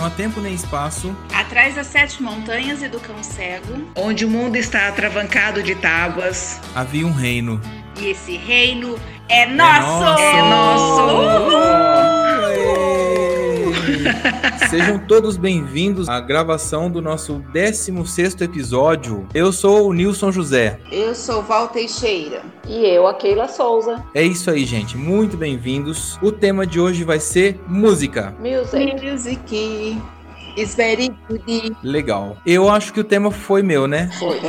não há tempo nem espaço. Atrás das sete montanhas e do cão cego. Onde o mundo está atravancado de tábuas. Havia um reino. E esse reino é nosso! É nosso! Sejam todos bem-vindos à gravação do nosso 16º episódio. Eu sou o Nilson José. Eu sou Val Teixeira. E eu, a Keila Souza. É isso aí, gente. Muito bem-vindos. O tema de hoje vai ser música. Music. Music. Is very good. Legal. Eu acho que o tema foi meu, né? Foi.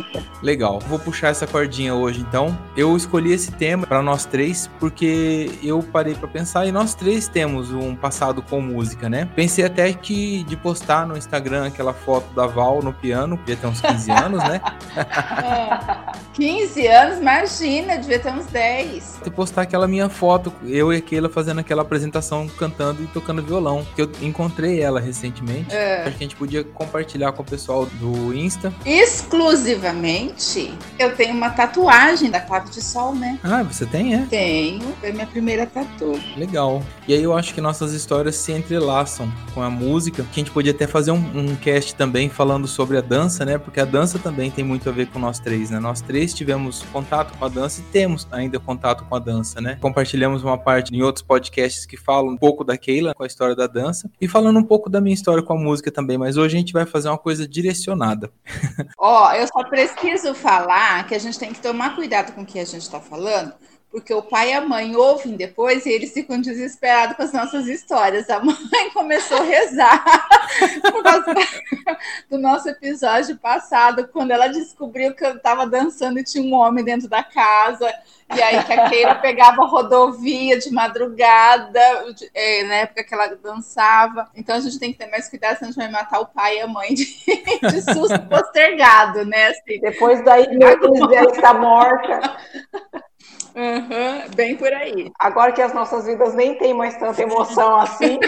Legal. Vou puxar essa cordinha hoje, então. Eu escolhi esse tema para nós três porque eu parei para pensar e nós três temos um passado com música, né? Pensei até que de postar no Instagram aquela foto da Val no piano, devia ter uns 15 anos, né? É. 15 anos, imagina, devia ter uns 10. E postar aquela minha foto, eu e a Keila fazendo aquela apresentação cantando e tocando violão, que eu encontrei ela recentemente. É. Acho que a gente podia compartilhar com o pessoal do Insta. Exclusivamente, eu tenho uma tatuagem da Clave de Sol, né? Ah, você tem, é? Tenho, foi minha primeira tatu. Legal. E aí eu acho que nossas histórias se entrelaçam com a música, que a gente podia até fazer um, um cast também falando sobre a dança, né? Porque a dança também tem muito a ver com nós três, né? Nós três tivemos contato com a dança e temos ainda contato com a dança, né? Compartilhamos uma parte em outros podcasts que falam um pouco da Keila com a história da dança e falando um pouco da minha história com a música também, mas hoje a gente vai fazer uma coisa direcionada. Ó, eu só preciso falar que a gente tem que tomar cuidado com o que a gente está falando, porque o pai e a mãe ouvem depois e eles ficam desesperados com as nossas histórias. A mãe começou a rezar por causa do nosso episódio passado, quando ela descobriu que eu estava dançando e tinha um homem dentro da casa. E aí que a Keira pegava a rodovia de madrugada, é, na época que ela dançava. Então a gente tem que ter mais cuidado, senão a gente vai matar o pai e a mãe de, de susto postergado, né? Assim. Depois daí, eles dela está morta. Uhum, bem por aí. Agora que as nossas vidas nem têm mais tanta emoção assim.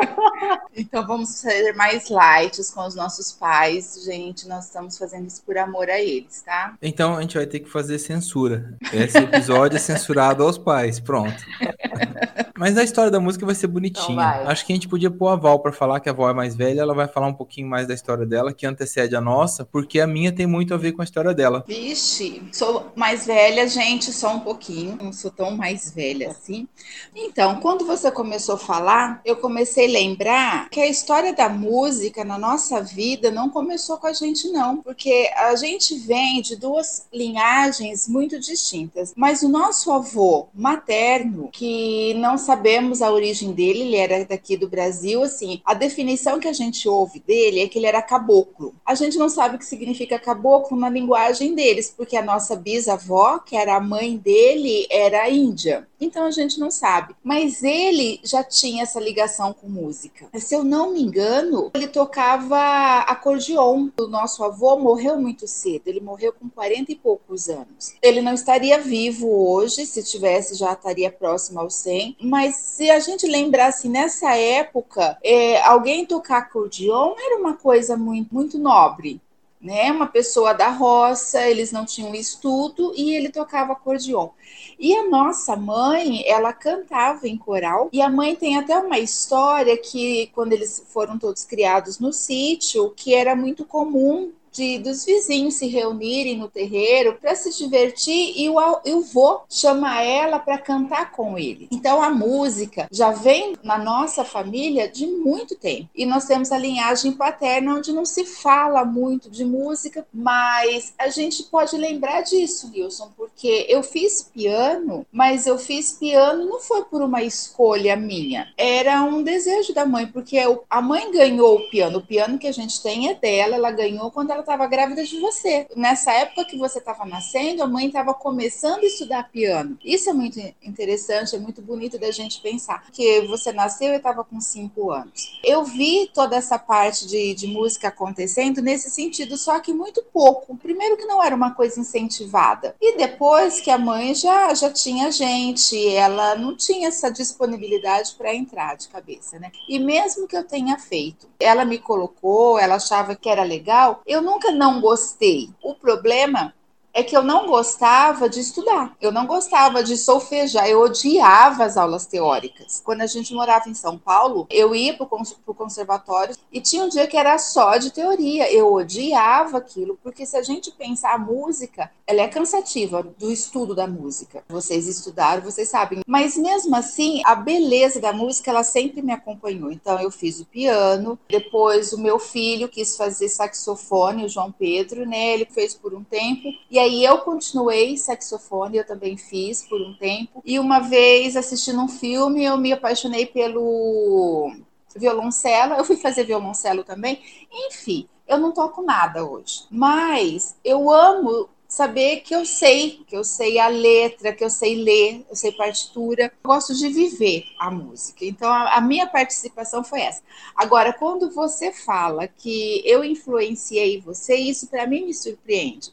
então vamos ser mais light com os nossos pais. Gente, nós estamos fazendo isso por amor a eles, tá? Então a gente vai ter que fazer censura. Esse episódio é censurado aos pais. Pronto. Mas a história da música vai ser bonitinha. Então vai. Acho que a gente podia pôr a Val para falar que a Val é mais velha, ela vai falar um pouquinho mais da história dela, que antecede a nossa, porque a minha tem muito a ver com a história dela. Vixe, sou mais velha, gente, só um pouquinho. Não sou tão mais velha assim. Então, quando você começou a falar, eu comecei a lembrar que a história da música na nossa vida não começou com a gente, não. Porque a gente vem de duas linhagens muito distintas. Mas o nosso avô materno, que não sabemos a origem dele, ele era daqui do Brasil, assim, a definição que a gente ouve dele é que ele era caboclo. A gente não sabe o que significa caboclo na linguagem deles, porque a nossa bisavó, que era a mãe dele, era índia. Então a gente não sabe. Mas ele já tinha essa ligação com música. Se eu não me engano, ele tocava acordeon. O nosso avô morreu muito cedo. Ele morreu com 40 e poucos anos. Ele não estaria vivo hoje, se tivesse já estaria próximo aos 100. Mas se a gente lembrar assim, nessa época, é, alguém tocar acordeon era uma coisa muito, muito nobre né? Uma pessoa da roça, eles não tinham estudo e ele tocava acordeon. E a nossa mãe, ela cantava em coral. E a mãe tem até uma história que quando eles foram todos criados no sítio, que era muito comum de, dos vizinhos se reunirem no terreiro para se divertir e o, e o vô chama ela para cantar com ele. Então a música já vem na nossa família de muito tempo. E nós temos a linhagem paterna onde não se fala muito de música, mas a gente pode lembrar disso, Wilson, porque eu fiz piano, mas eu fiz piano não foi por uma escolha minha, era um desejo da mãe, porque a mãe ganhou o piano, o piano que a gente tem é dela, ela ganhou quando ela estava grávida de você. Nessa época que você estava nascendo, a mãe estava começando a estudar piano. Isso é muito interessante, é muito bonito da gente pensar. Que você nasceu e estava com cinco anos. Eu vi toda essa parte de, de música acontecendo nesse sentido, só que muito pouco. Primeiro que não era uma coisa incentivada. E depois que a mãe já, já tinha gente, ela não tinha essa disponibilidade para entrar de cabeça, né? E mesmo que eu tenha feito, ela me colocou, ela achava que era legal, eu nunca não gostei. O problema é que eu não gostava de estudar, eu não gostava de solfejar, eu odiava as aulas teóricas. Quando a gente morava em São Paulo, eu ia para o conservatório e tinha um dia que era só de teoria, eu odiava aquilo, porque se a gente pensar a música, ela é cansativa do estudo da música. Vocês estudaram, vocês sabem, mas mesmo assim, a beleza da música, ela sempre me acompanhou. Então, eu fiz o piano, depois o meu filho quis fazer saxofone, o João Pedro, né? Ele fez por um tempo, e aí eu continuei saxofone, eu também fiz por um tempo. E uma vez assistindo um filme, eu me apaixonei pelo violoncelo, eu fui fazer violoncelo também. Enfim, eu não toco nada hoje, mas eu amo saber que eu sei, que eu sei a letra, que eu sei ler, eu sei partitura. Eu gosto de viver a música. Então a, a minha participação foi essa. Agora, quando você fala que eu influenciei você, isso para mim me surpreende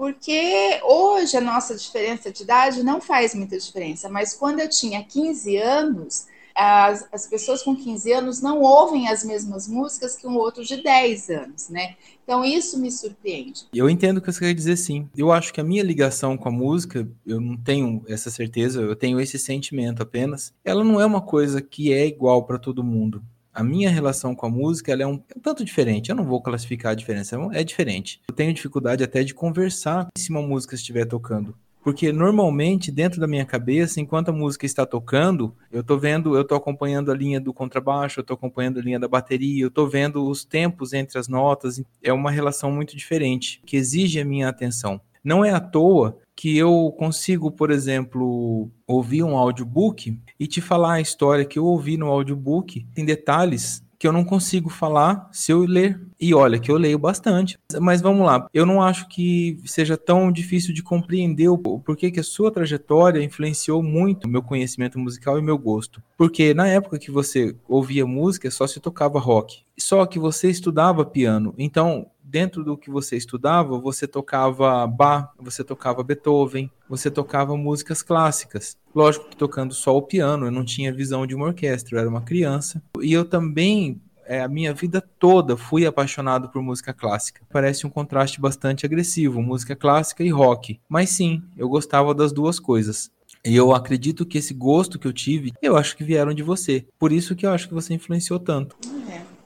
porque hoje a nossa diferença de idade não faz muita diferença, mas quando eu tinha 15 anos, as, as pessoas com 15 anos não ouvem as mesmas músicas que um outro de 10 anos, né? Então isso me surpreende. Eu entendo o que você quer dizer, sim. Eu acho que a minha ligação com a música, eu não tenho essa certeza, eu tenho esse sentimento apenas. Ela não é uma coisa que é igual para todo mundo a minha relação com a música ela é um, um, tanto diferente. Eu não vou classificar a diferença, é, é diferente. Eu tenho dificuldade até de conversar se uma música estiver tocando. Porque normalmente, dentro da minha cabeça, enquanto a música está tocando, eu estou vendo, eu estou acompanhando a linha do contrabaixo, eu estou acompanhando a linha da bateria, eu estou vendo os tempos entre as notas. É uma relação muito diferente, que exige a minha atenção. Não é à toa que eu consigo, por exemplo, ouvir um audiobook e te falar a história que eu ouvi no audiobook em detalhes que eu não consigo falar se eu ler. E olha, que eu leio bastante. Mas vamos lá, eu não acho que seja tão difícil de compreender o porquê que a sua trajetória influenciou muito meu conhecimento musical e meu gosto. Porque na época que você ouvia música, só se tocava rock. Só que você estudava piano. Então, dentro do que você estudava, você tocava Bach, você tocava Beethoven, você tocava músicas clássicas. Lógico que tocando só o piano, eu não tinha visão de uma orquestra, eu era uma criança. E eu também, é, a minha vida toda, fui apaixonado por música clássica. Parece um contraste bastante agressivo, música clássica e rock. Mas sim, eu gostava das duas coisas. E eu acredito que esse gosto que eu tive, eu acho que vieram de você. Por isso que eu acho que você influenciou tanto.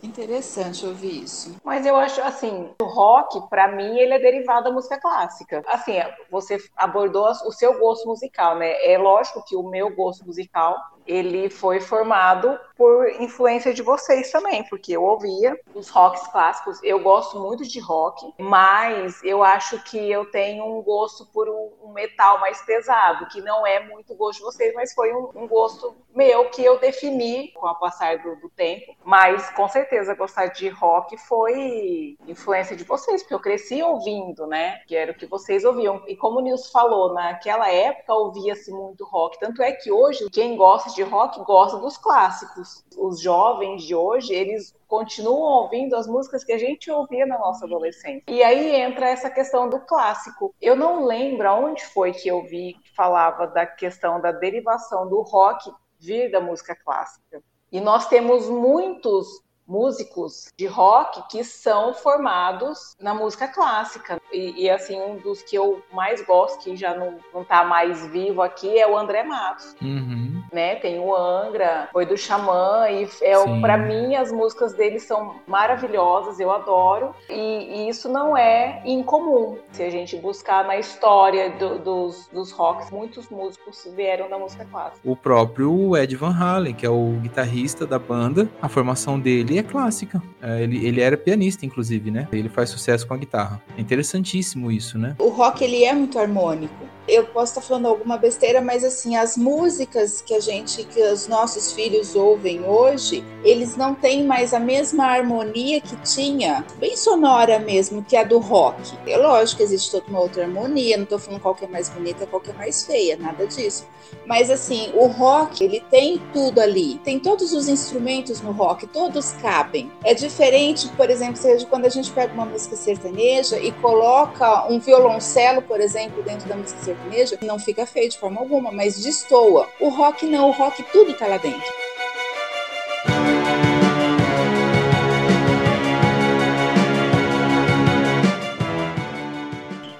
É. Interessante ouvir isso. Mas eu acho assim, o rock, para mim, ele é derivado da música clássica. Assim, você abordou o seu gosto musical, né? É lógico que o meu gosto musical ele foi formado por influência de vocês também, porque eu ouvia os rocks clássicos. Eu gosto muito de rock, mas eu acho que eu tenho um gosto por um, metal mais pesado, que não é muito gosto de vocês, mas foi um, gosto meu que eu defini com o passar do, do, tempo. Mas com certeza gostar de rock foi influência de vocês, porque eu cresci ouvindo, né? Que era o que vocês ouviam. E como o Nilson falou, naquela época ouvia-se muito rock. Tanto é que hoje, quem gosta de rock gosta dos clássicos. Os jovens de hoje, eles continuam ouvindo as músicas que a gente ouvia na nossa adolescência. E aí entra essa questão do clássico. Eu não lembro aonde foi que eu vi que falava da questão da derivação do rock vir da música clássica. E nós temos muitos músicos de rock que são formados na música clássica. E, e, assim, um dos que eu mais gosto, que já não, não tá mais vivo aqui, é o André Matos. Uhum. Né? Tem o Angra, foi do Xamã, e é, para mim as músicas dele são maravilhosas, eu adoro. E, e, isso não é incomum. Se a gente buscar na história do, dos, dos rocks, muitos músicos vieram da música clássica. O próprio Ed Van Halen, que é o guitarrista da banda, a formação dele é clássica. É, ele, ele era pianista, inclusive, né? Ele faz sucesso com a guitarra. É interessantíssimo isso, né? O rock, ele é muito harmônico. Eu posso estar falando alguma besteira, mas assim, as músicas que a gente, que os nossos filhos ouvem hoje, eles não têm mais a mesma harmonia que tinha, bem sonora mesmo, que a do rock. É lógico que existe toda uma outra harmonia, não estou falando qual que é mais bonita, qual que é mais feia, nada disso. Mas assim, o rock, ele tem tudo ali. Tem todos os instrumentos no rock, todos cabem. É diferente, por exemplo, seja quando a gente pega uma música sertaneja e coloca um violoncelo, por exemplo, dentro da música sertaneja, não fica feio de forma alguma, mas destoa. O rock não, o rock tudo tá lá dentro.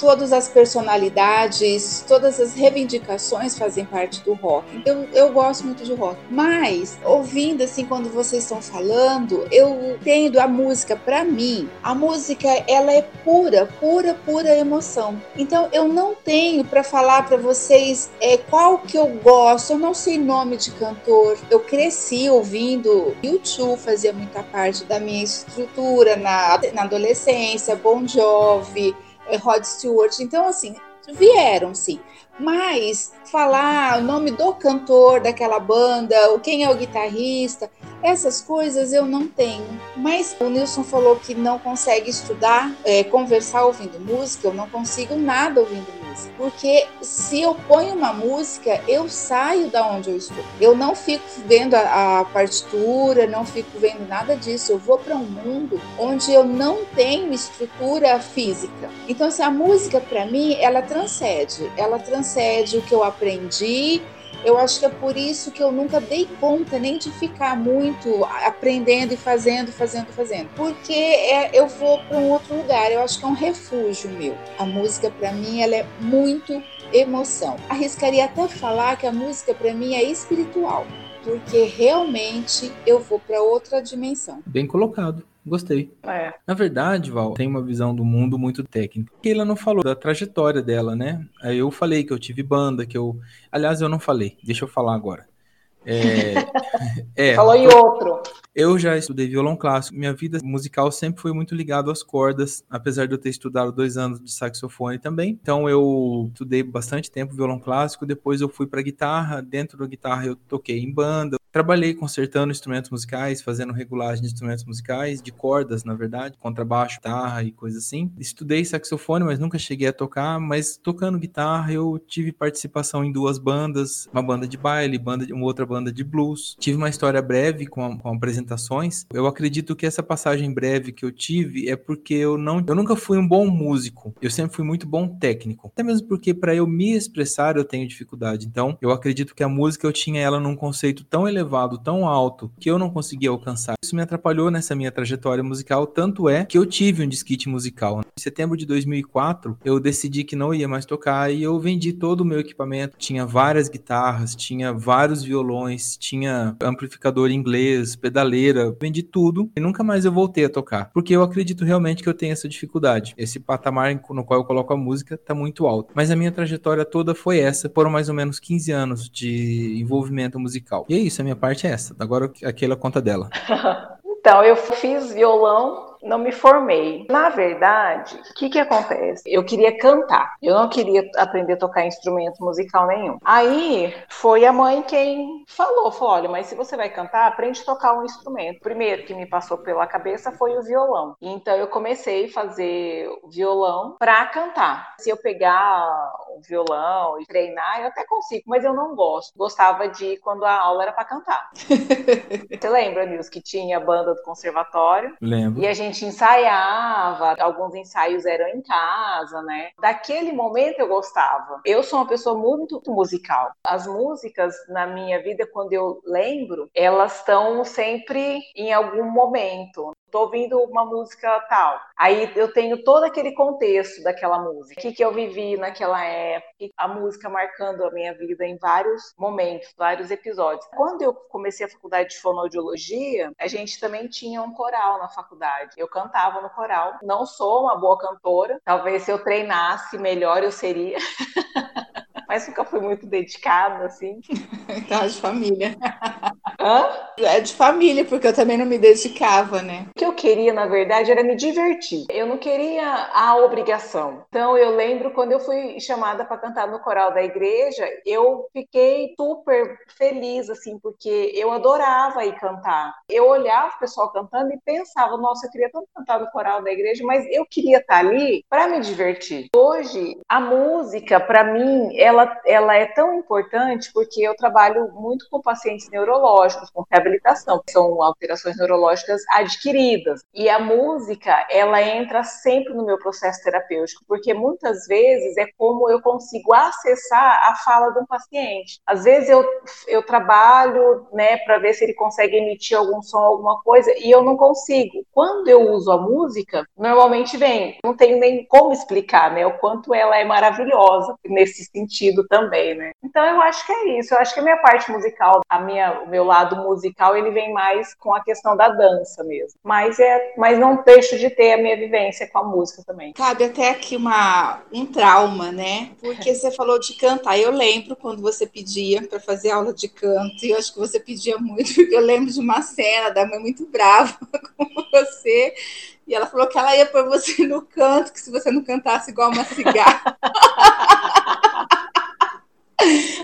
Todas as personalidades, todas as reivindicações fazem parte do rock. Eu, eu gosto muito de rock, mas ouvindo assim quando vocês estão falando, eu tendo a música para mim, a música ela é pura, pura, pura emoção. Então eu não tenho para falar para vocês é, qual que eu gosto. Eu não sei nome de cantor. Eu cresci ouvindo YouTube, fazia muita parte da minha estrutura na, na adolescência, Bon Jovi, Rod Stewart. Então assim vieram sim, mas falar o nome do cantor daquela banda, quem é o guitarrista, essas coisas eu não tenho. Mas o Nilson falou que não consegue estudar, é, conversar ouvindo música, eu não consigo nada ouvindo música. Porque se eu ponho uma música, eu saio da onde eu estou. Eu não fico vendo a, a partitura, não fico vendo nada disso. Eu vou para um mundo onde eu não tenho estrutura física. Então, se a música para mim, ela transcende, ela transcende o que eu aprendi, eu acho que é por isso que eu nunca dei conta nem de ficar muito aprendendo e fazendo, fazendo, fazendo. Porque é, eu vou para um outro lugar, eu acho que é um refúgio meu. A música, para mim, ela é muito emoção. Arriscaria até falar que a música, para mim, é espiritual. Porque realmente eu vou para outra dimensão. Bem colocado. Gostei. É. Na verdade, Val, tem uma visão do mundo muito técnica. Ela não falou da trajetória dela, né? Aí eu falei que eu tive banda, que eu. Aliás, eu não falei. Deixa eu falar agora. É... é, Falou em outro. Eu já estudei violão clássico. Minha vida musical sempre foi muito ligada às cordas, apesar de eu ter estudado dois anos de saxofone também. Então eu estudei bastante tempo violão clássico. Depois eu fui para guitarra. Dentro da guitarra eu toquei em banda. Trabalhei consertando instrumentos musicais, fazendo regulagem de instrumentos musicais, de cordas, na verdade, contrabaixo, guitarra e coisa assim. Estudei saxofone, mas nunca cheguei a tocar. Mas tocando guitarra, eu tive participação em duas bandas, uma banda de baile, banda de uma outra banda de blues. Tive uma história breve com, com apresentações. Eu acredito que essa passagem breve que eu tive é porque eu não, eu nunca fui um bom músico. Eu sempre fui muito bom técnico. Até mesmo porque para eu me expressar eu tenho dificuldade. Então, eu acredito que a música eu tinha ela num conceito tão elevado tão alto, que eu não conseguia alcançar. Isso me atrapalhou nessa minha trajetória musical, tanto é que eu tive um disquite musical. Em setembro de 2004, eu decidi que não ia mais tocar e eu vendi todo o meu equipamento. Tinha várias guitarras, tinha vários violões, tinha amplificador inglês, vendi tudo e nunca mais eu voltei a tocar, porque eu acredito realmente que eu tenho essa dificuldade. Esse patamar no qual eu coloco a música tá muito alto. Mas a minha trajetória toda foi essa, foram mais ou menos 15 anos de envolvimento musical. E é isso, a minha minha parte é essa. Agora aquela conta dela. então, eu fiz violão não me formei. Na verdade, o que que acontece? Eu queria cantar. Eu não queria aprender a tocar instrumento musical nenhum. Aí foi a mãe quem falou, falou, olha, mas se você vai cantar, aprende a tocar um instrumento. Primeiro que me passou pela cabeça foi o violão. Então eu comecei a fazer violão para cantar. Se eu pegar o violão e treinar, eu até consigo, mas eu não gosto. Gostava de quando a aula era para cantar. você lembra, Nils, que tinha banda do conservatório? Lembro. E a gente gente ensaiava, alguns ensaios eram em casa, né? Daquele momento eu gostava. Eu sou uma pessoa muito musical. As músicas na minha vida, quando eu lembro, elas estão sempre em algum momento tô ouvindo uma música tal. Aí eu tenho todo aquele contexto daquela música, o que, que eu vivi naquela época, a música marcando a minha vida em vários momentos, vários episódios. Quando eu comecei a faculdade de fonoaudiologia, a gente também tinha um coral na faculdade. Eu cantava no coral. Não sou uma boa cantora, talvez se eu treinasse melhor eu seria. mas nunca fui muito dedicada, assim. Então, de família. Hã? É de família, porque eu também não me dedicava, né? O que eu queria, na verdade, era me divertir. Eu não queria a obrigação. Então, eu lembro quando eu fui chamada para cantar no coral da igreja, eu fiquei super feliz, assim, porque eu adorava ir cantar. Eu olhava o pessoal cantando e pensava, nossa, eu queria tanto cantar no coral da igreja, mas eu queria estar ali para me divertir. Hoje, a música, para mim, ela ela, é tão importante porque eu trabalho muito com pacientes neurológicos, com reabilitação, são alterações neurológicas adquiridas. E a música, ela entra sempre no meu processo terapêutico, porque muitas vezes é como eu consigo acessar a fala de um paciente. Às vezes eu, eu trabalho, né, para ver se ele consegue emitir algum som, alguma coisa, e eu não consigo. Quando eu uso a música, normalmente vem, não tenho nem como explicar, né, o quanto ela é maravilhosa nesse sentido também, né. Então eu acho que é isso, eu acho que a minha parte musical, a minha, o meu lado musical, ele vem mais com a questão da dança mesmo. Mas é, mas não deixo de ter a minha vivência com a música também. Cabe até aqui uma um trauma, né? Porque você falou de cantar. Eu lembro quando você pedia para fazer aula de canto, e eu acho que você pedia muito, porque eu lembro de uma cena da mãe muito brava com você. E ela falou que ela ia pôr você no canto, que se você não cantasse igual uma cigarra.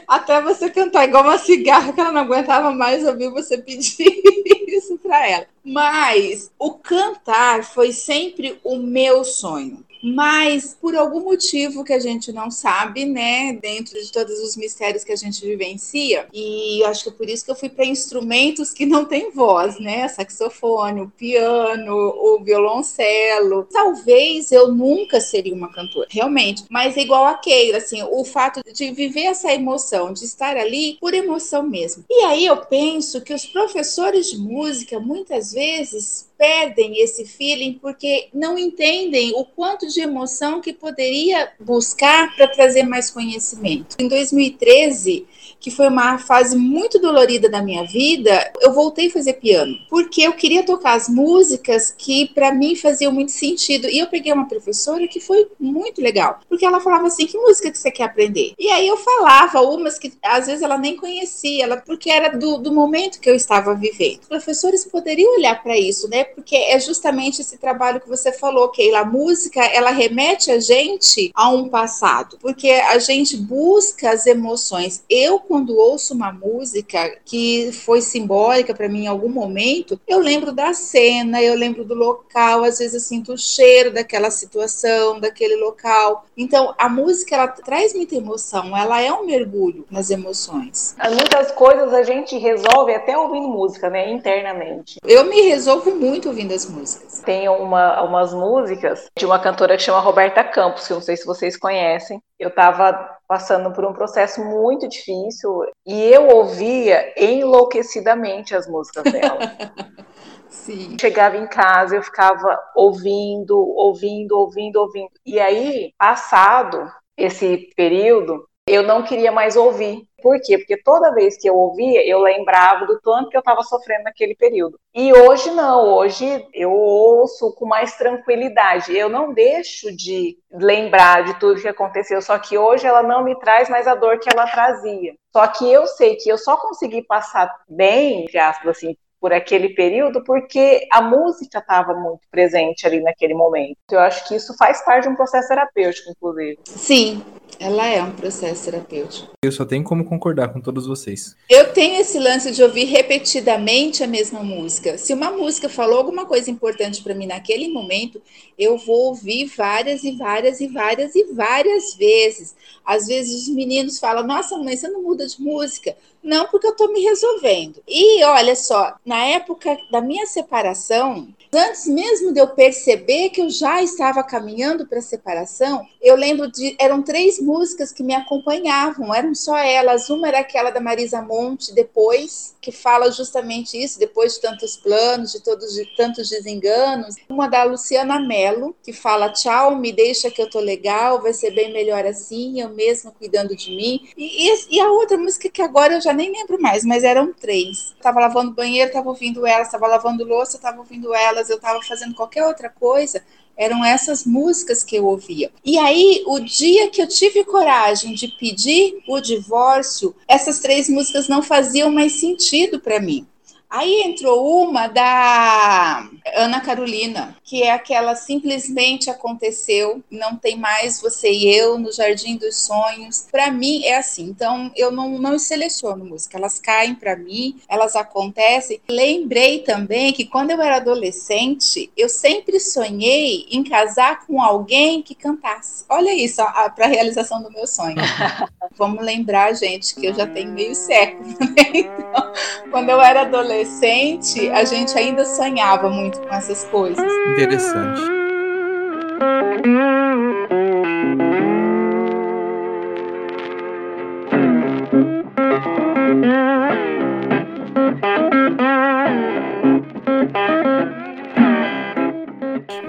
Até você cantar igual uma cigarra, que ela não aguentava mais ouvir você pedir isso para ela. Mas o cantar foi sempre o meu sonho mas por algum motivo que a gente não sabe, né, dentro de todos os mistérios que a gente vivencia, e acho que é por isso que eu fui para instrumentos que não têm voz, né, saxofone, o piano, o violoncelo. Talvez eu nunca seria uma cantora, realmente, mas é igual a Keira, assim, o fato de viver essa emoção, de estar ali por emoção mesmo. E aí eu penso que os professores de música muitas vezes perdem esse feeling porque não entendem o quanto de emoção que poderia buscar para trazer mais conhecimento. Em 2013, que foi uma fase muito dolorida da minha vida, eu voltei a fazer piano, porque eu queria tocar as músicas que para mim faziam muito sentido. E eu peguei uma professora que foi muito legal, porque ela falava assim: "Que música que você quer aprender?". E aí eu falava umas que às vezes ela nem conhecia, ela porque era do, do momento que eu estava vivendo. Professores poderiam olhar para isso, né? Porque é justamente esse trabalho que você falou, Keila, a música, ela remete a gente a um passado, porque a gente busca as emoções. Eu quando ouço uma música que foi simbólica para mim em algum momento, eu lembro da cena, eu lembro do local, às vezes eu sinto o cheiro daquela situação, daquele local. Então, a música ela traz muita emoção, ela é um mergulho nas emoções. Muitas coisas a gente resolve até ouvindo música, né, internamente. Eu me resolvo muito ouvindo as músicas. Tem uma, umas músicas de uma cantora que chama Roberta Campos, que eu não sei se vocês conhecem. Eu estava passando por um processo muito difícil e eu ouvia enlouquecidamente as músicas dela. Sim. Chegava em casa, eu ficava ouvindo, ouvindo, ouvindo, ouvindo. E aí, passado esse período, eu não queria mais ouvir. Por quê? Porque toda vez que eu ouvia, eu lembrava do tanto que eu estava sofrendo naquele período. E hoje não, hoje eu ouço com mais tranquilidade. Eu não deixo de lembrar de tudo que aconteceu, só que hoje ela não me traz mais a dor que ela trazia. Só que eu sei que eu só consegui passar bem, entre aspas, assim, por aquele período, porque a música estava muito presente ali naquele momento. Eu acho que isso faz parte de um processo terapêutico, inclusive. Sim, ela é um processo terapêutico. Eu só tenho como concordar com todos vocês. Eu tenho esse lance de ouvir repetidamente a mesma música. Se uma música falou alguma coisa importante para mim naquele momento, eu vou ouvir várias e várias e várias e várias vezes. Às vezes os meninos falam: Nossa, mãe, você não muda de música. Não, porque eu estou me resolvendo. E olha só, na época da minha separação, antes mesmo de eu perceber que eu já estava caminhando para a separação, eu lembro de eram três músicas que me acompanhavam, eram só elas. Uma era aquela da Marisa Monte, depois, que fala justamente isso, depois de tantos planos, de todos de tantos desenganos. Uma da Luciana Mello, que fala tchau, me deixa que eu tô legal, vai ser bem melhor assim, eu mesma cuidando de mim. E, e, e a outra música que agora eu já nem lembro mais, mas eram três. Tava lavando banheiro, tava ouvindo elas, tava lavando louça, tava ouvindo eu tava fazendo qualquer outra coisa, eram essas músicas que eu ouvia. E aí, o dia que eu tive coragem de pedir o divórcio, essas três músicas não faziam mais sentido para mim. Aí entrou uma da Ana Carolina, que é aquela simplesmente aconteceu, não tem mais você e eu no Jardim dos Sonhos. Para mim é assim, então eu não, não seleciono música, elas caem para mim, elas acontecem. Lembrei também que quando eu era adolescente, eu sempre sonhei em casar com alguém que cantasse. Olha isso, para a realização do meu sonho. Vamos lembrar, gente, que eu já tenho meio século, né? Então, quando eu era adolescente, adolescente, a gente ainda sonhava muito com essas coisas. Interessante.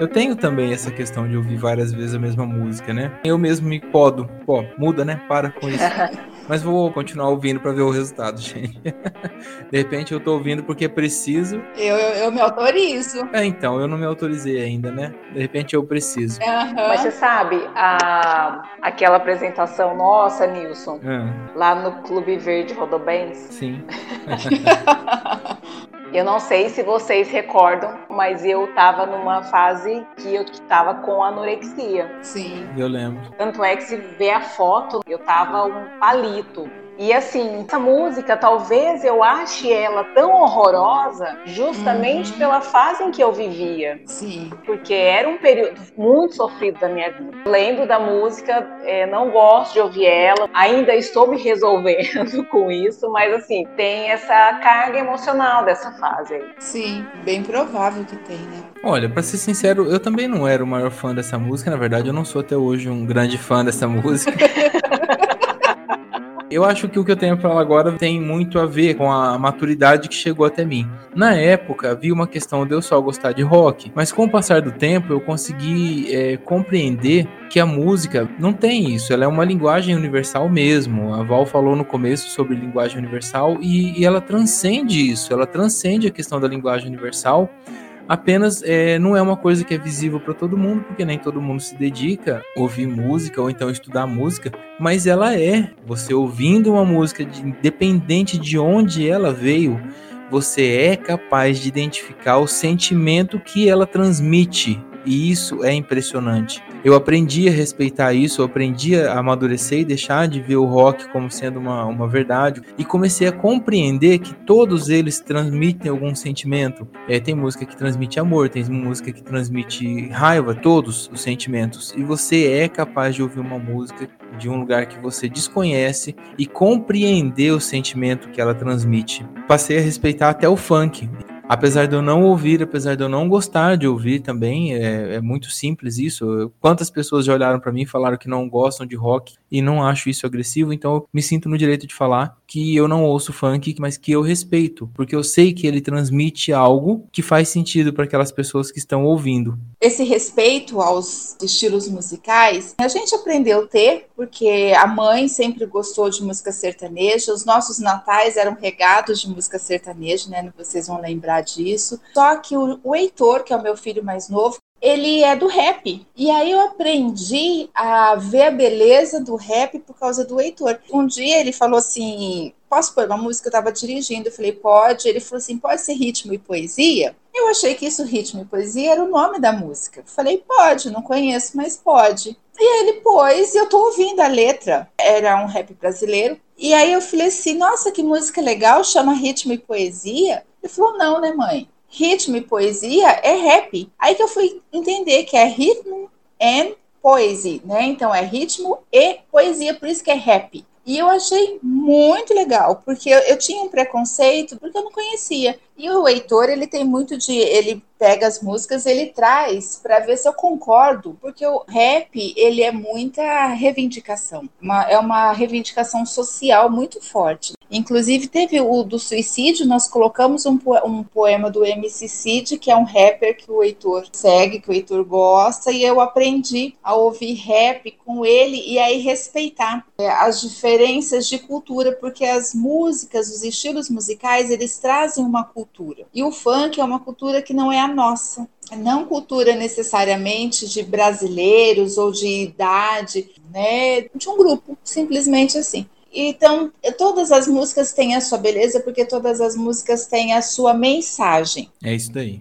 Eu tenho também essa questão de ouvir várias vezes a mesma música, né? Eu mesmo me podo. Pô, muda, né? Para com isso. Mas vou continuar ouvindo para ver o resultado, gente. De repente eu tô ouvindo porque preciso. Eu, eu, eu me autorizo. É, então, eu não me autorizei ainda, né? De repente eu preciso. Aham. Mas você sabe, a, aquela apresentação nossa, Nilson, Ah, lá no Clube Verde Rodobens, sim. eu não sei se vocês recordam, mas eu tava numa fase que eu tava com anorexia. Sim. Eu lembro. Tanto é que se vê a foto, eu tava um palito. E assim, essa música, talvez eu ache ela tão horrorosa justamente Uhum. pela fase em que eu vivia. Sim. Porque era um período muito sofrido da minha vida. Lembro da música, é, não gosto de ouvir ela, ainda estou me resolvendo com isso, mas assim, tem essa carga emocional dessa fase aí. Sim. Bem provável que tem, né? Olha, pra ser sincero, eu também não era o maior fã dessa música. Na verdade, eu não sou até hoje um grande fã dessa música. Eu acho que o que eu tenho pra falar agora tem muito a ver com a maturidade que chegou até mim. Na época, havia uma questão de eu só gostar de rock, mas com o passar do tempo eu consegui é, compreender que a música não tem isso, ela é uma linguagem universal mesmo. A Val falou no começo sobre linguagem universal e, e ela transcende isso, ela transcende a questão da linguagem universal apenas é, não é uma coisa que é visível para todo mundo, porque nem todo mundo se dedica a ouvir música ou então estudar música, mas ela é. Você ouvindo uma música, de- independente de onde ela veio, você é capaz de identificar o sentimento que ela transmite. E isso é impressionante. Eu aprendi a respeitar isso, eu aprendi a amadurecer e deixar de ver o rock como sendo uma, uma verdade. E comecei a compreender que todos eles transmitem algum sentimento. É, tem música que transmite amor, tem música que transmite raiva, todos os sentimentos. E você é capaz de ouvir uma música de um lugar que você desconhece e compreender o sentimento que ela transmite. Passei a respeitar até o funk. Apesar de eu não ouvir, apesar de eu não gostar de ouvir também, é, é muito simples isso. Quantas pessoas já olharam pra mim e falaram que não gostam de rock e não acho isso agressivo, então eu me sinto no direito de falar que eu não ouço funk, mas que eu respeito, porque eu sei que ele transmite algo que faz sentido para aquelas pessoas que estão ouvindo. Esse respeito aos estilos musicais, a gente aprendeu a ter, porque a mãe sempre gostou de música sertaneja, os nossos natais eram regados de música sertaneja, né? Vocês vão lembrar disso. Só que o, o Heitor, que é o meu filho mais novo, ele é do rap. E aí eu aprendi a ver a beleza do rap por causa do Heitor. Um dia ele falou assim: Posso pôr uma música? Eu estava dirigindo. Eu falei: Pode. Ele falou assim: Pode ser ritmo e poesia? Eu achei que isso, ritmo e poesia, era o nome da música. Eu falei: Pode, não conheço, mas pode. E aí ele pôs, e eu tô ouvindo a letra. Era um rap brasileiro. E aí eu falei assim: Nossa, que música legal, chama ritmo e poesia. Ele falou: Não, né, mãe? ritmo e poesia é rap. Aí que eu fui entender que é ritmo and poesy, né? Então é ritmo e poesia, por isso que é rap. E eu achei muito legal, porque eu, eu tinha um preconceito, porque eu não conhecia. E o Heitor, ele tem muito de. Ele pega as músicas, ele traz para ver se eu concordo, porque o rap, ele é muita reivindicação. Uma, é uma reivindicação social muito forte. Inclusive, teve o do suicídio, nós colocamos um, um poema do MC Cid, que é um rapper que o Heitor segue, que o Heitor gosta, e eu aprendi a ouvir rap com ele e aí respeitar é, as diferenças de cultura, porque as músicas, os estilos musicais, eles trazem uma cultura. E o funk é uma cultura que não é a nossa. Não cultura necessariamente de brasileiros ou de idade, né? De um grupo, simplesmente assim. Então, todas as músicas têm a sua beleza, porque todas as músicas têm a sua mensagem. É isso daí.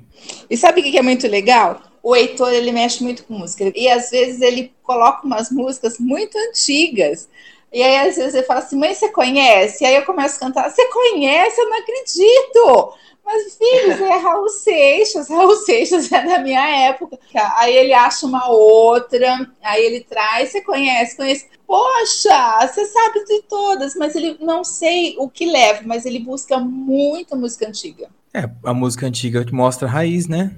E sabe o que é muito legal? O Heitor, ele mexe muito com música. E às vezes ele coloca umas músicas muito antigas. E aí, às vezes, ele fala assim: mãe, você conhece? E aí eu começo a cantar: você conhece? Eu não acredito! Mas, filhos, é Raul Seixas, Raul Seixas é da minha época. Aí ele acha uma outra, aí ele traz, você conhece, conhece. Poxa, você sabe de todas, mas ele não sei o que leva, mas ele busca muita música antiga. É, a música antiga mostra a raiz, né?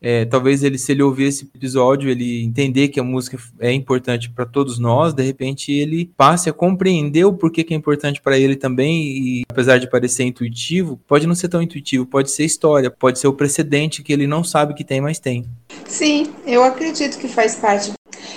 É, talvez ele, se ele ouvir esse episódio, ele entender que a música é importante para todos nós, de repente ele passe a compreender o porquê que é importante para ele também, e apesar de parecer intuitivo, pode não ser tão intuitivo, pode ser história, pode ser o precedente que ele não sabe que tem, mas tem. Sim, eu acredito que faz parte.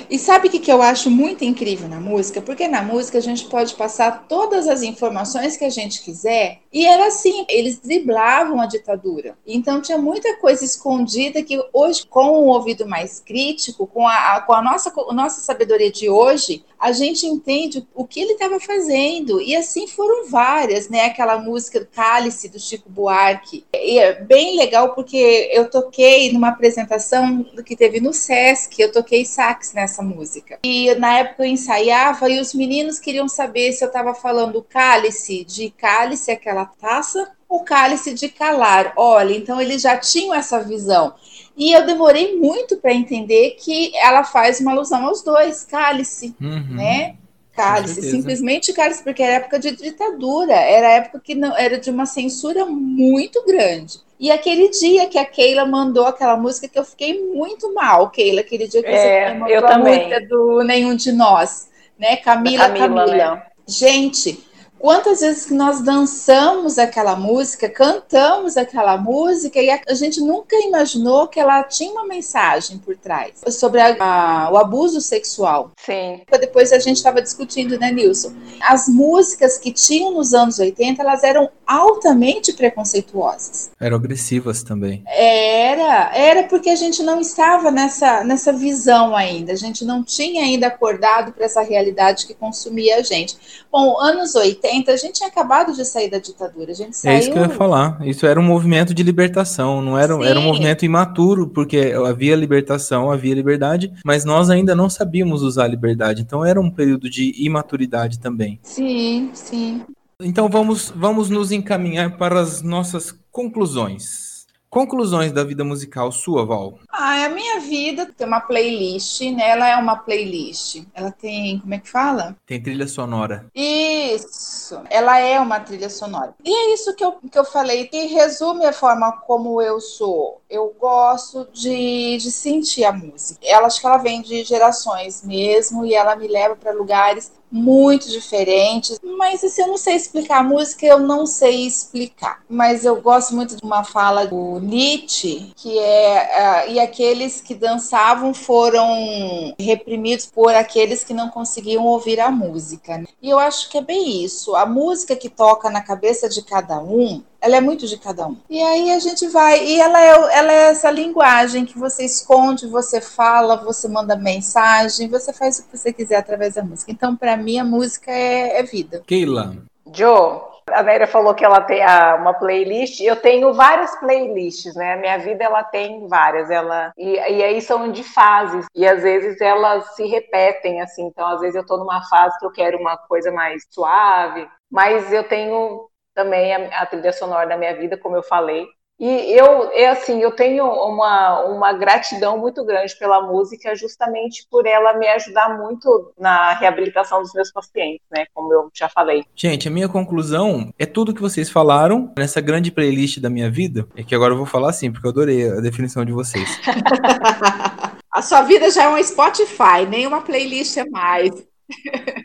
E sabe o que, que eu acho muito incrível na música? Porque na música a gente pode passar todas as informações que a gente quiser. E era assim, eles driblavam a ditadura. Então tinha muita coisa escondida que hoje, com o ouvido mais crítico, com a, com a nossa, a nossa sabedoria de hoje, a gente entende o que ele estava fazendo. E assim foram várias, né? Aquela música Cálice do Chico Buarque. E é bem legal porque eu toquei numa apresentação que teve no Sesc, eu toquei sax nessa música. E na época eu ensaiava e os meninos queriam saber se eu estava falando cálice de cálice, aquela taça, ou cálice de calar. Olha, então eles já tinham essa visão. E eu demorei muito para entender que ela faz uma alusão aos dois, cálice, uhum. né? Cálice, simplesmente cálice, porque era época de ditadura, era época que não era de uma censura muito grande. E aquele dia que a Keila mandou aquela música que eu fiquei muito mal, Keila, aquele dia que é, você mandou a música do Nenhum de Nós, né? Camila, Camila. Camila. Né? Gente, Quantas vezes que nós dançamos aquela música, cantamos aquela música e a, gente nunca imaginou que ela tinha uma mensagem por trás sobre a, a, o abuso sexual. Sim. Depois a gente estava discutindo, né, Nilson? As músicas que tinham nos anos 80, elas eram altamente preconceituosas. Eram agressivas também. Era, era porque a gente não estava nessa, nessa visão ainda, a gente não tinha ainda acordado para essa realidade que consumia a gente. Bom, anos 80 a gente tinha acabado de sair da ditadura. A gente saiu... É isso que eu ia falar. Isso era um movimento de libertação, não era, era um movimento imaturo, porque havia libertação, havia liberdade, mas nós ainda não sabíamos usar a liberdade. Então era um período de imaturidade também. Sim, sim. Então vamos, vamos nos encaminhar para as nossas conclusões. Conclusões da vida musical sua, Val? Ah, a minha vida tem uma playlist, né? Ela é uma playlist. Ela tem, como é que fala? Tem trilha sonora. Isso. Ela é uma trilha sonora. E é isso que eu, que eu falei, que resume a forma como eu sou. Eu gosto de, de sentir a música. Ela acho que ela vem de gerações mesmo e ela me leva para lugares muito diferentes. Mas assim, eu não sei explicar a música, eu não sei explicar. Mas eu gosto muito de uma fala do Nietzsche, que é uh, e aqueles que dançavam foram reprimidos por aqueles que não conseguiam ouvir a música. Né? E eu acho que é bem isso. A música que toca na cabeça de cada um ela é muito de cada um. E aí a gente vai, e ela é, ela é essa linguagem que você esconde, você fala, você manda mensagem, você faz o que você quiser através da música. Então, para mim, a música é, é vida. Keila. Joe, a Néria falou que ela tem a, uma playlist. Eu tenho várias playlists, né? A minha vida ela tem várias. Ela e, e, aí são de fases e às vezes elas se repetem assim. Então às vezes eu tô numa fase que eu quero uma coisa mais suave, mas eu tenho também a, a trilha sonora da minha vida, como eu falei. E eu, é assim, eu tenho uma, uma gratidão muito grande pela música, justamente por ela me ajudar muito na reabilitação dos meus pacientes, né? Como eu já falei. Gente, a minha conclusão é tudo que vocês falaram nessa grande playlist da minha vida. É que agora eu vou falar assim, porque eu adorei a definição de vocês. a sua vida já é um Spotify, nem uma playlist é mais.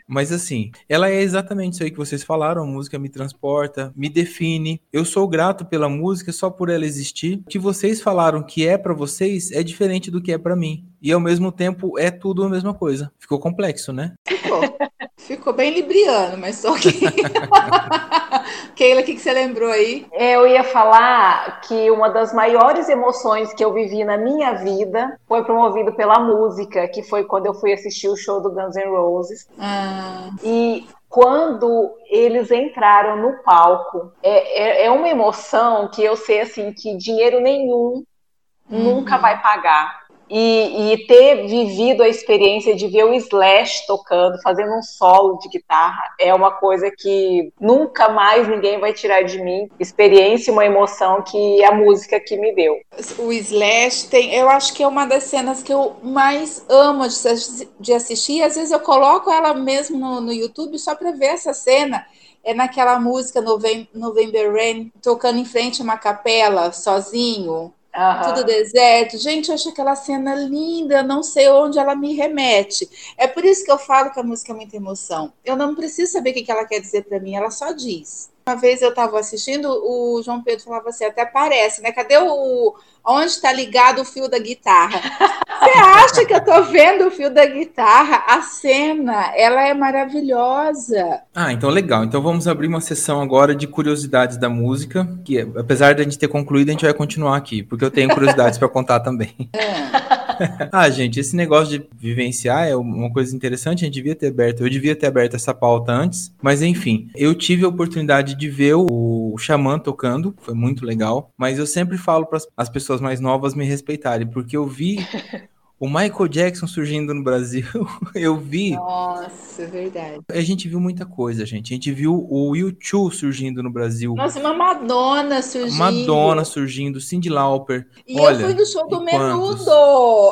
Mas assim, ela é exatamente isso aí que vocês falaram, a música me transporta, me define. Eu sou grato pela música só por ela existir. O que vocês falaram que é para vocês é diferente do que é para mim. E ao mesmo tempo é tudo a mesma coisa. Ficou complexo, né? Ficou. Ficou bem libriano, mas só que. Keila, o que, que você lembrou aí? É, eu ia falar que uma das maiores emoções que eu vivi na minha vida foi promovido pela música, que foi quando eu fui assistir o show do Guns N' Roses. Ah. E quando eles entraram no palco, é, é, é, uma emoção que eu sei assim que dinheiro nenhum uhum. nunca vai pagar E, e, ter vivido a experiência de ver o Slash tocando, fazendo um solo de guitarra, é uma coisa que nunca mais ninguém vai tirar de mim. Experiência e uma emoção que a música que me deu. O Slash tem, eu acho que é uma das cenas que eu mais amo de, de assistir. Às vezes eu coloco ela mesmo no, no YouTube só para ver essa cena é naquela música November Rain, tocando em frente a uma capela, sozinho. Uhum. Tudo deserto. Gente, eu acho aquela cena linda, não sei onde ela me remete. É por isso que eu falo que a música é muita emoção. Eu não preciso saber o que ela quer dizer para mim, ela só diz. Uma vez eu estava assistindo, o João Pedro falava assim, até parece, né? Cadê o. Onde está ligado o fio da guitarra? Você acha que eu estou vendo o fio da guitarra? A cena, ela é maravilhosa. Ah, então legal. Então vamos abrir uma sessão agora de curiosidades da música, que apesar de a gente ter concluído, a gente vai continuar aqui, porque eu tenho curiosidades para contar também. É. ah, gente, esse negócio de vivenciar é uma coisa interessante, a gente devia ter aberto, eu devia ter aberto essa pauta antes, mas enfim, eu tive a oportunidade de ver o Xamã tocando, foi muito legal, mas eu sempre falo para as pessoas mais novas me respeitarem, porque eu vi o Michael Jackson surgindo no Brasil, eu vi. Nossa, é verdade. A gente viu muita coisa, gente. A gente viu o U2 surgindo no Brasil. Nossa, uma Madonna surgindo. Madonna surgindo, Cindy Lauper. E Olha, eu fui no show do Menudo.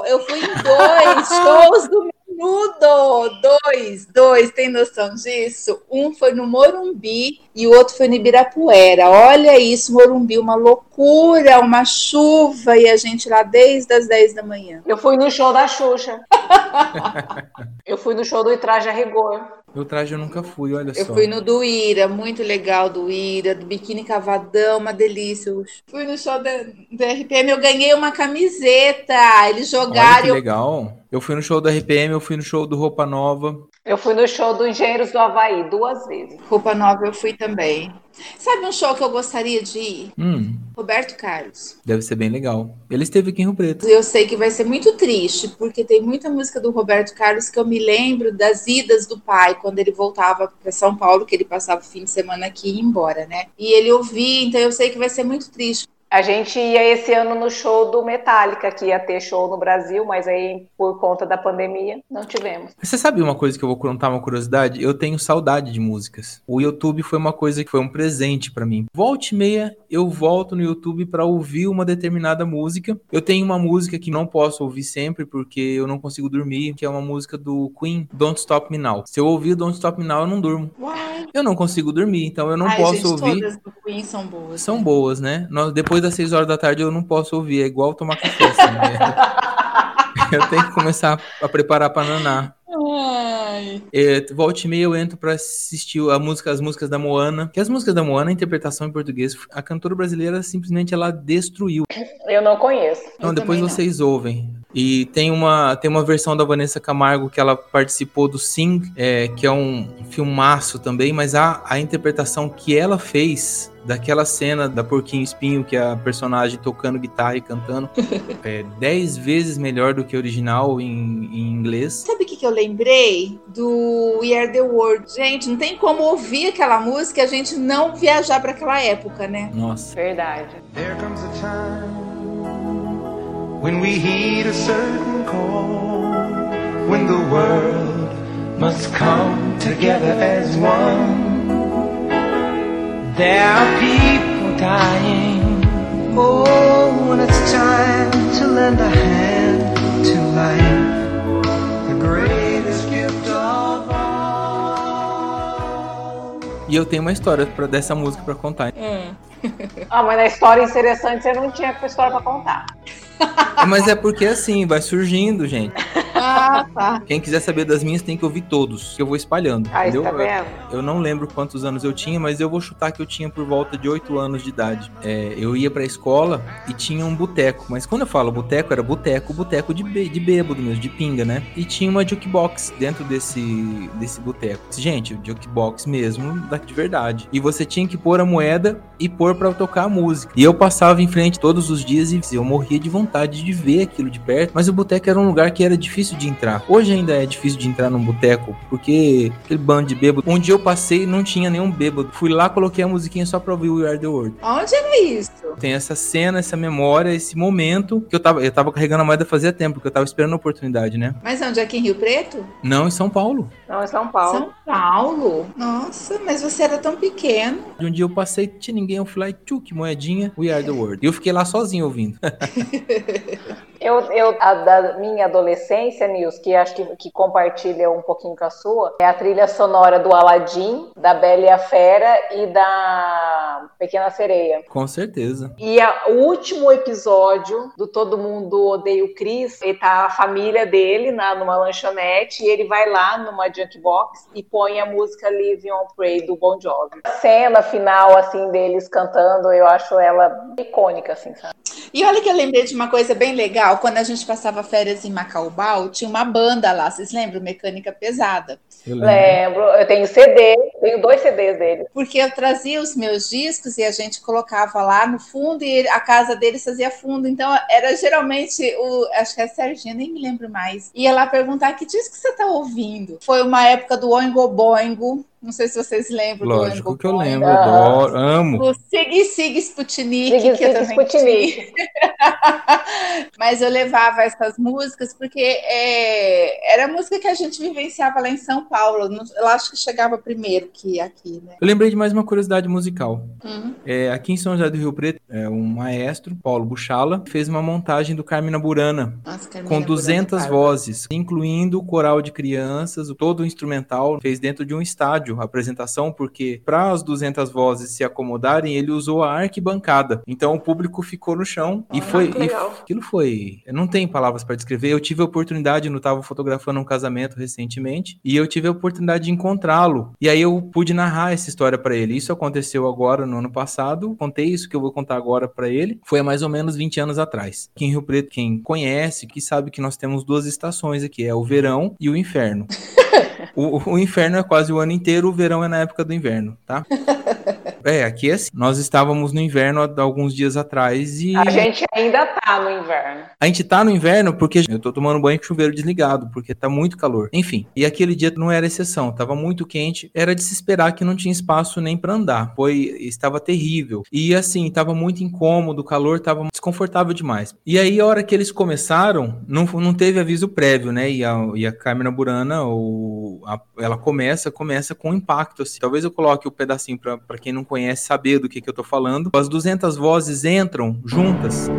Eu fui em dois shows do Menudo. Dois, dois, tem noção disso? Um foi no Morumbi e o outro foi no Ibirapuera. Olha isso, Morumbi, uma loucura, uma chuva e a gente lá desde as 10 da manhã. Eu fui no show da Xuxa. eu fui no show do Traje a Rigor. O traje eu nunca fui, olha eu só. Eu fui no do Ira, muito legal do Ira, do Biquíni Cavadão, uma delícia. Eu fui no show da, do RPM, eu ganhei uma camiseta. Eles jogaram. Olha que legal. Eu fui no show do RPM, eu fui no show do Roupa Nova. Eu fui no show do Engenheiros do Havaí duas vezes. Roupa Nova eu fui também. Sabe um show que eu gostaria de ir? Hum. Roberto Carlos. Deve ser bem legal. Ele esteve aqui em Rio Preto. Eu sei que vai ser muito triste, porque tem muita música do Roberto Carlos que eu me lembro das idas do pai, quando ele voltava para São Paulo, que ele passava o fim de semana aqui e ia embora, né? E ele ouvia, então eu sei que vai ser muito triste. A gente ia esse ano no show do Metallica, que ia ter show no Brasil, mas aí por conta da pandemia não tivemos. Você sabe uma coisa que eu vou contar uma curiosidade? Eu tenho saudade de músicas. O YouTube foi uma coisa que foi um presente para mim. Volte meia eu volto no YouTube para ouvir uma determinada música. Eu tenho uma música que não posso ouvir sempre porque eu não consigo dormir, que é uma música do Queen, Don't Stop Me Now. Se eu ouvir Don't Stop Me Now, eu não durmo. Why? Eu não consigo dormir, então eu não Ai, posso gente, ouvir. Todas do Queen são boas. São né? boas, né? Depois depois das 6 horas da tarde eu não posso ouvir, é igual tomar café. Assim, né? Eu tenho que começar a preparar para naná. Ai. É, volte e meia eu entro para assistir a música, as músicas da Moana. Que as músicas da Moana, a interpretação em português, a cantora brasileira simplesmente ela destruiu. Eu não conheço. Então depois vocês não. ouvem. E tem uma, tem uma versão da Vanessa Camargo que ela participou do Sing, é, que é um filmaço também, mas a, a interpretação que ela fez daquela cena da Porquinho Espinho, que é a personagem tocando guitarra e cantando, é dez vezes melhor do que o original em, em inglês. Sabe o que, que eu lembrei? Do We Are The World. Gente, não tem como ouvir aquela música e a gente não viajar para aquela época, né? Nossa. Verdade. There comes a time when we heed a certain call, when the world must come together as one. There are people dying. Oh, when it's time to lend a hand to life, the greatest gift of all. E eu tenho uma história pra, dessa música para contar. Hum. ah, mas na história interessante você não tinha história para contar. Mas é porque assim, vai surgindo, gente. Ah, tá. Quem quiser saber das minhas tem que ouvir todos, que eu vou espalhando. Ah, entendeu? Tá vendo? Eu não lembro quantos anos eu tinha, mas eu vou chutar que eu tinha por volta de 8 anos de idade. É, eu ia pra escola e tinha um boteco. Mas quando eu falo boteco, era boteco, boteco de, de bêbado mesmo, de pinga, né? E tinha uma jukebox dentro desse, desse boteco. Gente, jukebox mesmo, de verdade. E você tinha que pôr a moeda e pôr para tocar a música. E eu passava em frente todos os dias e eu morria de vontade de ver aquilo de perto. Mas o boteco era um lugar que era difícil de entrar. Hoje ainda é difícil de entrar num boteco, porque aquele bando de bêbado. Dia eu passei não tinha nenhum bêbado. Fui lá, coloquei a musiquinha só pra ouvir We Are The World. Onde era isso? Tem essa cena, essa memória, esse momento que eu tava, eu tava carregando a moeda fazia tempo, porque eu tava esperando a oportunidade, né? Mas onde? Aqui em Rio Preto? Não, em São Paulo. Não, em São Paulo. São Paulo? Nossa, mas você era tão pequeno. De um dia eu passei, tinha ninguém, eu fui lá e tchuk, moedinha, We Are The World. E eu fiquei lá sozinho ouvindo. yeah Eu, eu a da minha adolescência, Nils, que acho que, que compartilha um pouquinho com a sua, é a trilha sonora do Aladdin, da Bela e a Fera e da Pequena Sereia. Com certeza. E a- o último episódio do Todo Mundo Odeia o Chris, ele tá a família dele na, numa lanchonete e ele vai lá numa jukebox e põe a música Live on Pray do Bon Jovi. A cena final, assim, deles cantando, eu acho ela icônica, assim, sabe? E olha que eu lembrei de uma coisa bem legal. Quando a gente passava férias em Macaubal, tinha uma banda lá. Vocês lembram? Mecânica Pesada. Eu lembro. Lembro, eu tenho CD, tenho dois CDs dele. Porque eu trazia os meus discos e a gente colocava lá no fundo e a casa deles fazia fundo. Então era geralmente o. Acho que é a Serginha, nem me lembro mais. Ia lá perguntar que disco você tá ouvindo. Foi uma época do Oingo Boingo. Não sei se vocês lembram Lógico do que eu lembro, adoro, amo. O Sig Sig Sputnik, Sig que eu Sig Sputnik. Mas eu levava essas músicas porque é, era música que a gente vivenciava lá em São Paulo. Eu acho que chegava primeiro que aqui, né? Eu lembrei de mais uma curiosidade musical. Uhum. É, aqui em São José do Rio Preto, é, um maestro, Paulo Buchala, fez uma montagem do Carmina Burana Nossa, Carmina com Burana 200 Barba. vozes, incluindo o coral de crianças, o- todo o instrumental, fez dentro de um estádio a apresentação, porque para as 200 vozes se acomodarem, ele usou a arquibancada. Então o público ficou no chão e Ah, foi e aquilo foi, eu não tenho palavras para descrever. Eu tive a oportunidade, eu estava fotografando um casamento recentemente e eu tive a oportunidade de encontrá-lo. E aí eu pude narrar essa história para ele. Isso aconteceu agora no ano passado. Contei isso que eu vou contar agora para ele. Foi há mais ou menos 20 anos atrás. Aqui em Rio Preto, quem conhece, que sabe que nós temos duas estações aqui, é o verão e o inferno. O, o inferno é quase o ano inteiro, o verão é na época do inverno, tá? É, aqui é assim. Nós estávamos no inverno há alguns dias atrás e. A gente ainda tá no inverno. A gente tá no inverno porque eu tô tomando banho com chuveiro desligado, porque tá muito calor. Enfim, e aquele dia não era exceção, tava muito quente, era de se esperar que não tinha espaço nem pra andar. Foi, estava terrível. E assim, tava muito incômodo, o calor tava desconfortável demais. E aí, a hora que eles começaram, não, não teve aviso prévio, né? E a, e a Carmina Burana, o, a- ela começa, começa com impacto, assim. Talvez eu coloque o pedacinho pra pra quem não conhece saber do que, que eu tô falando. As 200 vozes entram juntas.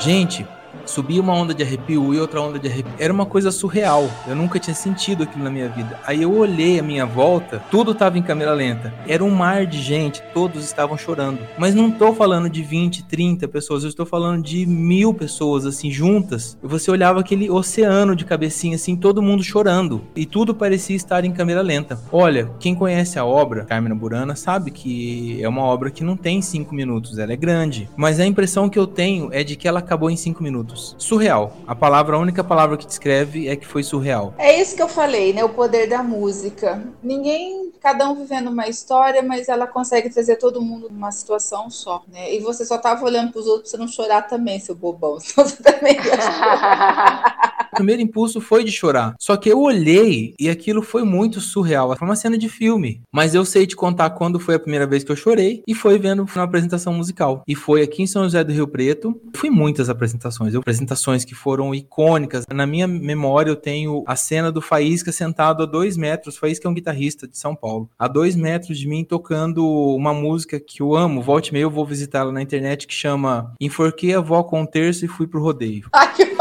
Gente, subia uma onda de arrepio e outra onda de arrepio. Era uma coisa surreal. Eu nunca tinha sentido aquilo na minha vida. Aí eu olhei a minha volta, tudo tava em câmera lenta. Era um mar de gente, todos estavam chorando. Mas não tô falando de 20, 30 pessoas, eu estou falando de mil pessoas, assim, juntas. Você olhava aquele oceano de cabecinha, assim, todo mundo chorando. E tudo parecia estar em câmera lenta. Olha, quem conhece a obra, Carmina Burana, sabe que é uma obra que não tem cinco minutos, ela é grande. Mas a impressão que eu tenho é de que ela acabou em cinco minutos. Surreal. A palavra, a única palavra que descreve é que foi surreal. É isso que eu falei, né? O poder da música. Ninguém, cada um vivendo uma história, mas ela consegue trazer todo mundo numa situação só, né? E você só tava olhando pros outros pra você não chorar também, seu bobão. Senão você também ia chorar. Primeiro impulso foi de chorar. Só que eu olhei e aquilo foi muito surreal. Foi uma cena de filme. Mas eu sei te contar quando foi a primeira vez que eu chorei e foi vendo uma apresentação musical. E foi aqui em São José do Rio Preto. Fui muitas apresentações. Eu, apresentações que foram icônicas. Na minha memória eu tenho a cena do Faísca sentado a dois metros. Faísca é um guitarrista de São Paulo. A dois metros de mim tocando uma música que eu amo. Volte meia eu vou visitá-la na internet que chama Enforquei a avó com um terço e fui pro rodeio. Ai, que...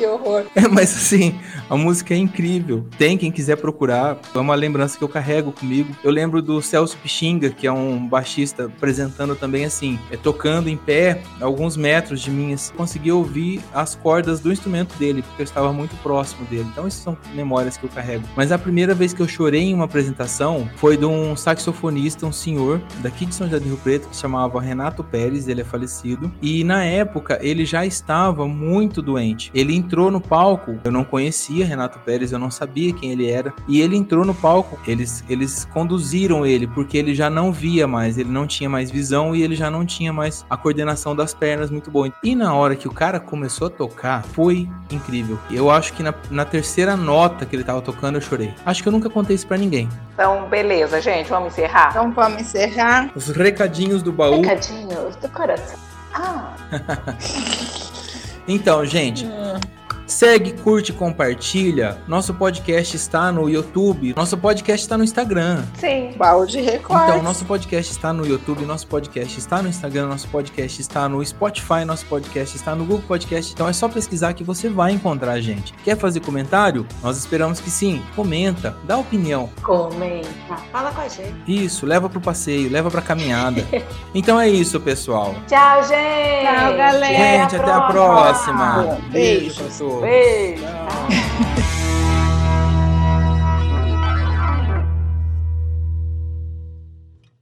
que horror. É, mas assim, a música é incrível. Tem quem quiser procurar. É uma lembrança que eu carrego comigo. Eu lembro do Celso Pixinga, que é um baixista apresentando também assim, é, tocando em pé, alguns metros de mim. Assim, consegui ouvir as cordas do instrumento dele, porque eu estava muito próximo dele. Então, essas são memórias que eu carrego. Mas a primeira vez que eu chorei em uma apresentação foi de um saxofonista, um senhor daqui de São José do Rio Preto, que se chamava Renato Pérez, ele é falecido. E na época ele já estava muito doente. Ele entrou no palco, eu não conhecia Renato Pérez, eu não sabia quem ele era, e ele entrou no palco, eles, eles conduziram ele, porque ele já não via mais, ele não tinha mais visão e ele já não tinha mais a coordenação das pernas muito boa. E na hora que o cara começou a tocar, foi incrível. Eu acho que na, na terceira nota que ele tava tocando, eu chorei. Acho que eu nunca contei isso pra ninguém. Então, beleza, gente, vamos encerrar? Então vamos encerrar. Os recadinhos do baú. Recadinhos do coração. Ah, Então, gente, segue, curte, compartilha. Nosso podcast está no YouTube, nosso podcast está no Instagram. sim. Baú de recorte. Então, nosso podcast está no YouTube, nosso podcast está no Instagram, nosso podcast está no Spotify, nosso podcast está no Google Podcast. Então é só pesquisar que você vai encontrar a gente. Quer fazer comentário? Nós esperamos que sim. Comenta, dá opinião. Comenta. Fala com a gente. Isso, leva pro passeio, leva pra caminhada. então é isso, pessoal. Tchau, gente. Tchau, galera. Gente, até a próxima. Beijo. todos. Beijo. Tchau.